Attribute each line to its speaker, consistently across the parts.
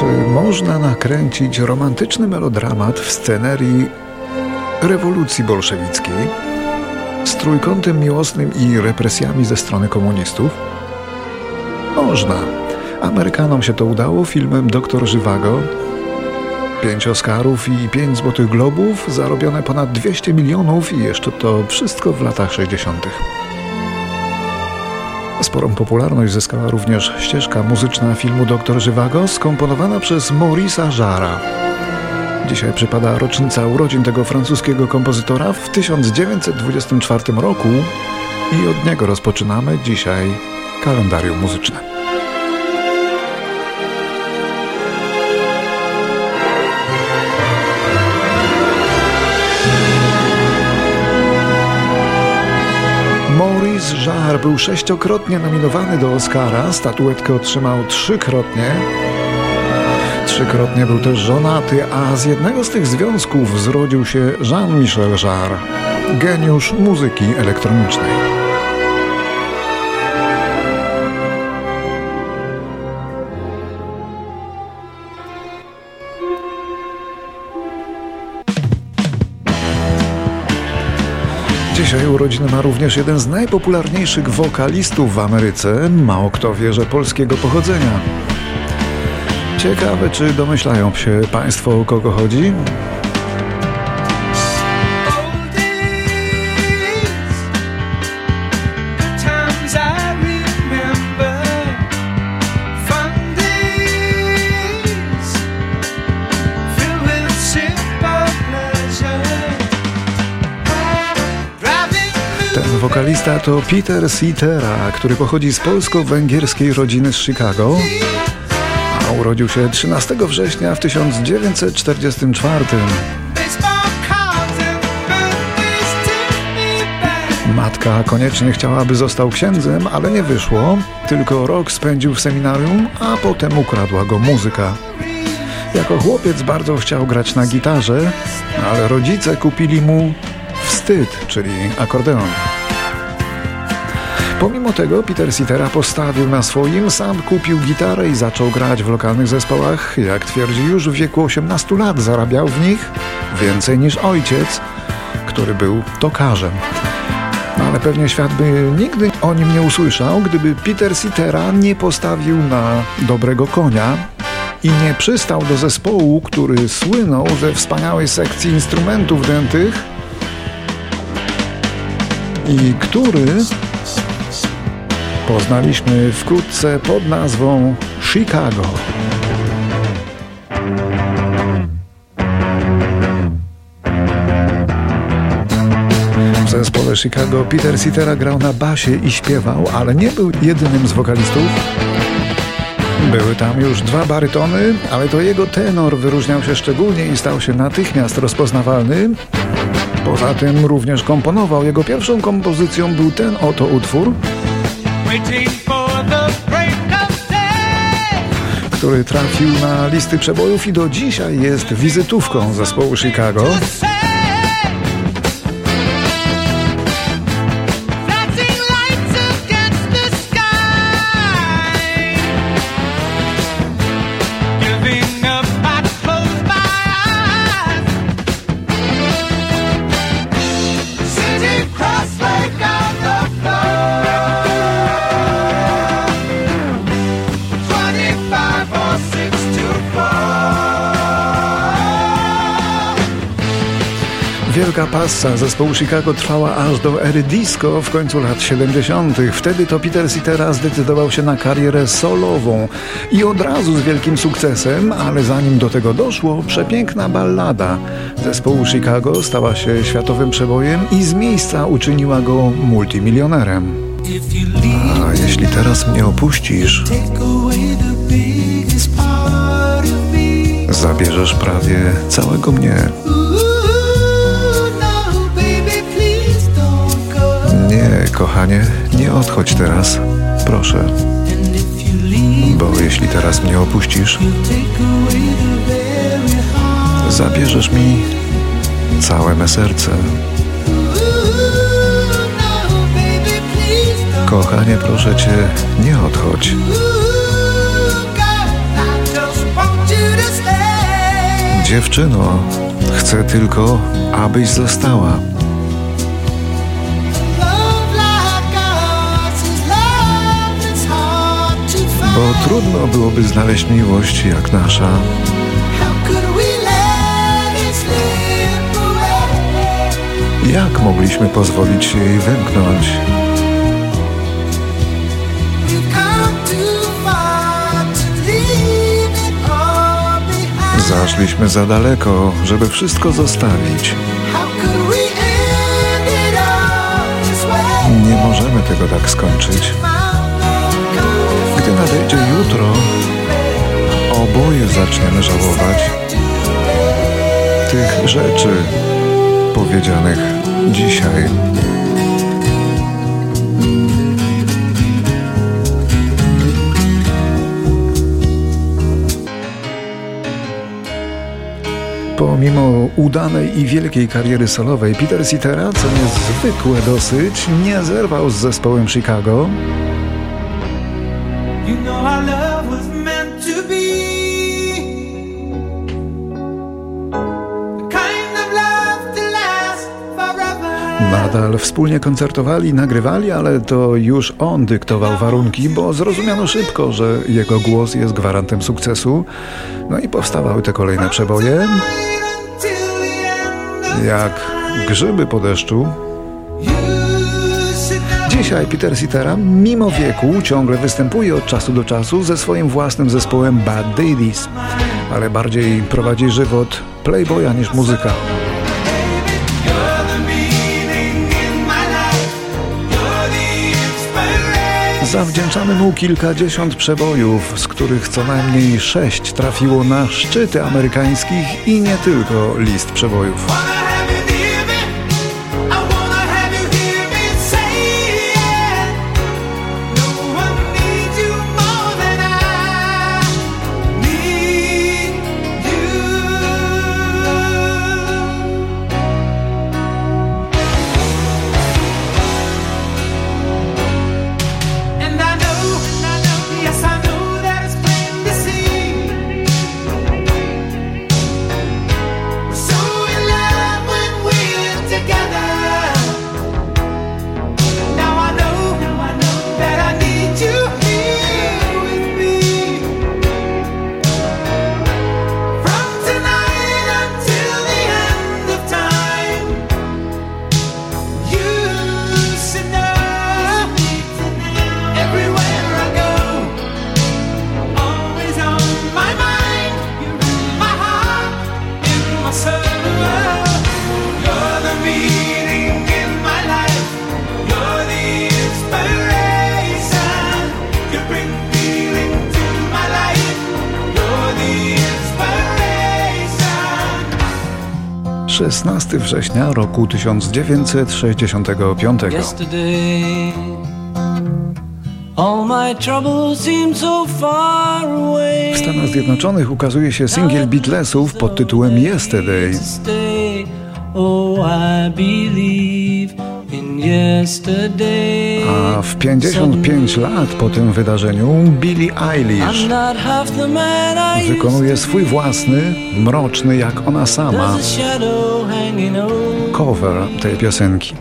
Speaker 1: Czy można nakręcić romantyczny melodramat w scenerii rewolucji bolszewickiej z trójkątem miłosnym i represjami ze strony komunistów? Można. Amerykanom się to udało filmem Doktor Żywago. Pięć Oscarów i pięć Złotych Globów, zarobione ponad 200 milionów i jeszcze to wszystko w latach 60. Sporą popularność zyskała również ścieżka muzyczna filmu Doktor Żywago, skomponowana przez Maurice'a Jarra. Dzisiaj przypada rocznica urodzin tego francuskiego kompozytora w 1924 roku i od niego rozpoczynamy dzisiaj kalendarium muzyczne. Maurice Jarre był sześciokrotnie nominowany do Oscara, statuetkę otrzymał trzykrotnie. Trzykrotnie był też żonaty, a z jednego z tych związków zrodził się Jean-Michel Jarre, geniusz muzyki elektronicznej. Dzisiaj urodziny ma również jeden z najpopularniejszych wokalistów w Ameryce, mało kto wie, że polskiego pochodzenia. Ciekawe, czy domyślają się Państwo, o kogo chodzi? Wokalista to Peter Cetera, który pochodzi z polsko-węgierskiej rodziny z Chicago, a urodził się 13 września w 1944. Matka koniecznie chciała, aby został księdzem, ale nie wyszło. Tylko rok spędził w seminarium, a potem ukradła go muzyka. Jako chłopiec bardzo chciał grać na gitarze, ale rodzice kupili mu wstyd, czyli akordeon. Pomimo tego Peter Cetera postawił na swoim, sam kupił gitarę i zaczął grać w lokalnych zespołach. Jak twierdzi, już w wieku 18 lat zarabiał w nich więcej niż ojciec, który był tokarzem. No ale pewnie świat by nigdy o nim nie usłyszał, gdyby Peter Cetera nie postawił na dobrego konia i nie przystał do zespołu, który słynął ze wspaniałej sekcji instrumentów dętych i który poznaliśmy wkrótce pod nazwą Chicago. W zespole Chicago Peter Cetera grał na basie i śpiewał, ale nie był jedynym z wokalistów. Były tam już dwa barytony, ale to jego tenor wyróżniał się szczególnie i stał się natychmiast rozpoznawalny. Poza tym również komponował. Jego pierwszą kompozycją był ten oto utwór, który trafił na listy przebojów i do dzisiaj jest wizytówką zespołu Chicago. Wielka passa zespołu Chicago trwała aż do ery disco w końcu lat 70. Wtedy to Peter Cetera zdecydował się na karierę solową i od razu z wielkim sukcesem, ale zanim do tego doszło, przepiękna ballada zespołu Chicago stała się światowym przebojem i z miejsca uczyniła go multimilionerem. A jeśli teraz mnie opuścisz, zabierzesz prawie całego mnie. Nie, kochanie, nie odchodź teraz, proszę. Bo jeśli teraz mnie opuścisz, zabierzesz mi całe me serce. Kochanie, proszę cię, nie odchodź. Dziewczyno, chcę tylko, abyś została. Bo trudno byłoby znaleźć miłość jak nasza. Jak mogliśmy pozwolić się jej wymknąć? Zaszliśmy za daleko, żeby wszystko zostawić. Nie możemy tego tak skończyć. Nadejdzie jutro, oboje zaczniemy żałować tych rzeczy powiedzianych dzisiaj. Pomimo udanej i wielkiej kariery solowej, Peter Cetera, co niezwykłe dosyć, nie zerwał z zespołem Chicago. You know Nadal wspólnie koncertowali, nagrywali, ale to już on dyktował warunki, bo zrozumiano szybko, że jego głos jest gwarantem sukcesu. No i powstawały te kolejne przeboje. Jak grzyby po deszczu. Dzisiaj Peter Cetera, mimo wieku, ciągle występuje od czasu do czasu ze swoim własnym zespołem Bad Daddies, ale bardziej prowadzi żywot playboya niż muzyka. Zawdzięczamy mu kilkadziesiąt przebojów, z których co najmniej sześć trafiło na szczyty amerykańskich i nie tylko list przebojów. Szesnasty września roku 1965. W Stanach Zjednoczonych ukazuje się singiel Beatlesów pod tytułem Yesterday. A w 55 lat po tym wydarzeniu Billie Eilish wykonuje swój własny, mroczny jak ona sama cover tej piosenki.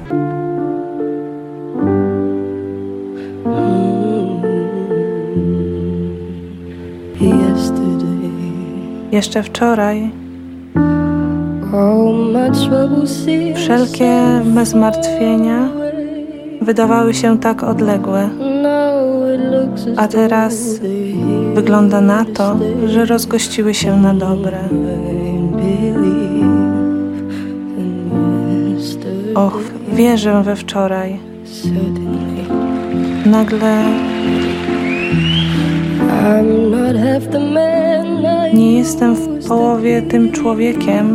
Speaker 2: Jeszcze wczoraj. Wszelkie bezmartwienia wydawały się tak odległe, a teraz wygląda na to, że rozgościły się na dobre. Och, wierzę we wczoraj. Nagle nie jestem w połowie tym człowiekiem,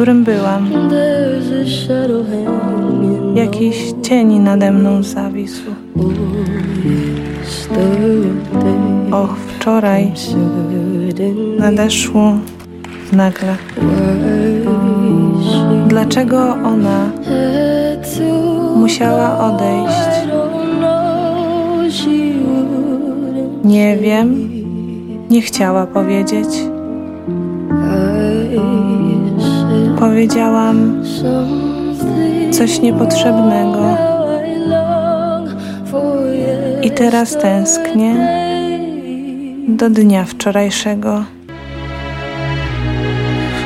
Speaker 2: którym byłam. Jakiś cień nade mną zawisł. Och, wczoraj nadeszło nagle. Dlaczego ona musiała odejść? Nie wiem, nie chciała powiedzieć. Powiedziałam coś niepotrzebnego. I teraz tęsknię do dnia wczorajszego.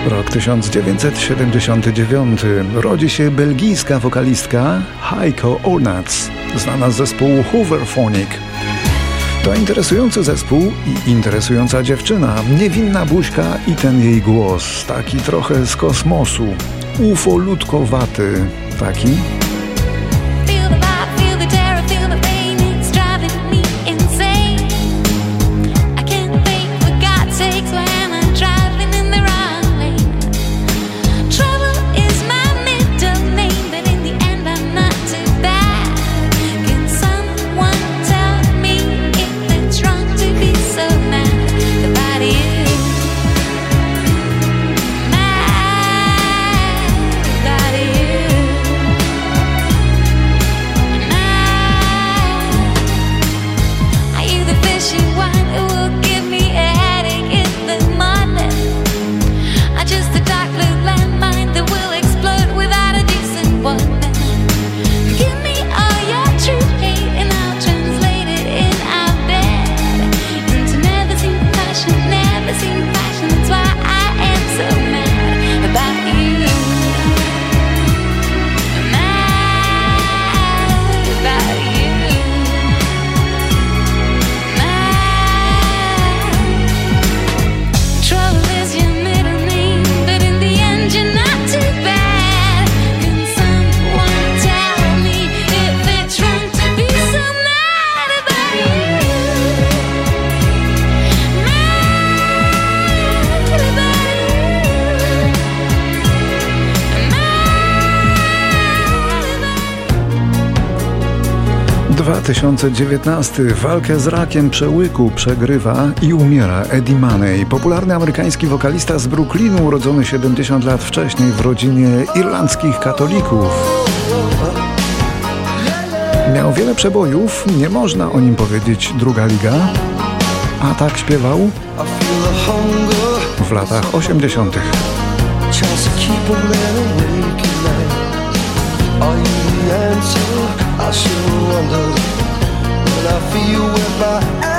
Speaker 3: Rok 1979. Rodzi się belgijska wokalistka Heiko Onats, znana z zespołu Hooverphonic. To interesujący zespół i interesująca dziewczyna, niewinna buźka i ten jej głos, taki trochę z kosmosu, ufolutkowaty, taki Dwa tysiące dziewiętnasty Walkę z rakiem przełyku przegrywa i umiera Eddie Money, popularny amerykański wokalista z Brooklynu, urodzony 70 lat wcześniej w rodzinie irlandzkich katolików. Miał wiele przebojów, nie można o nim powiedzieć druga liga, a tak śpiewał w latach 80. Are you the answer? I should wonder when I feel with my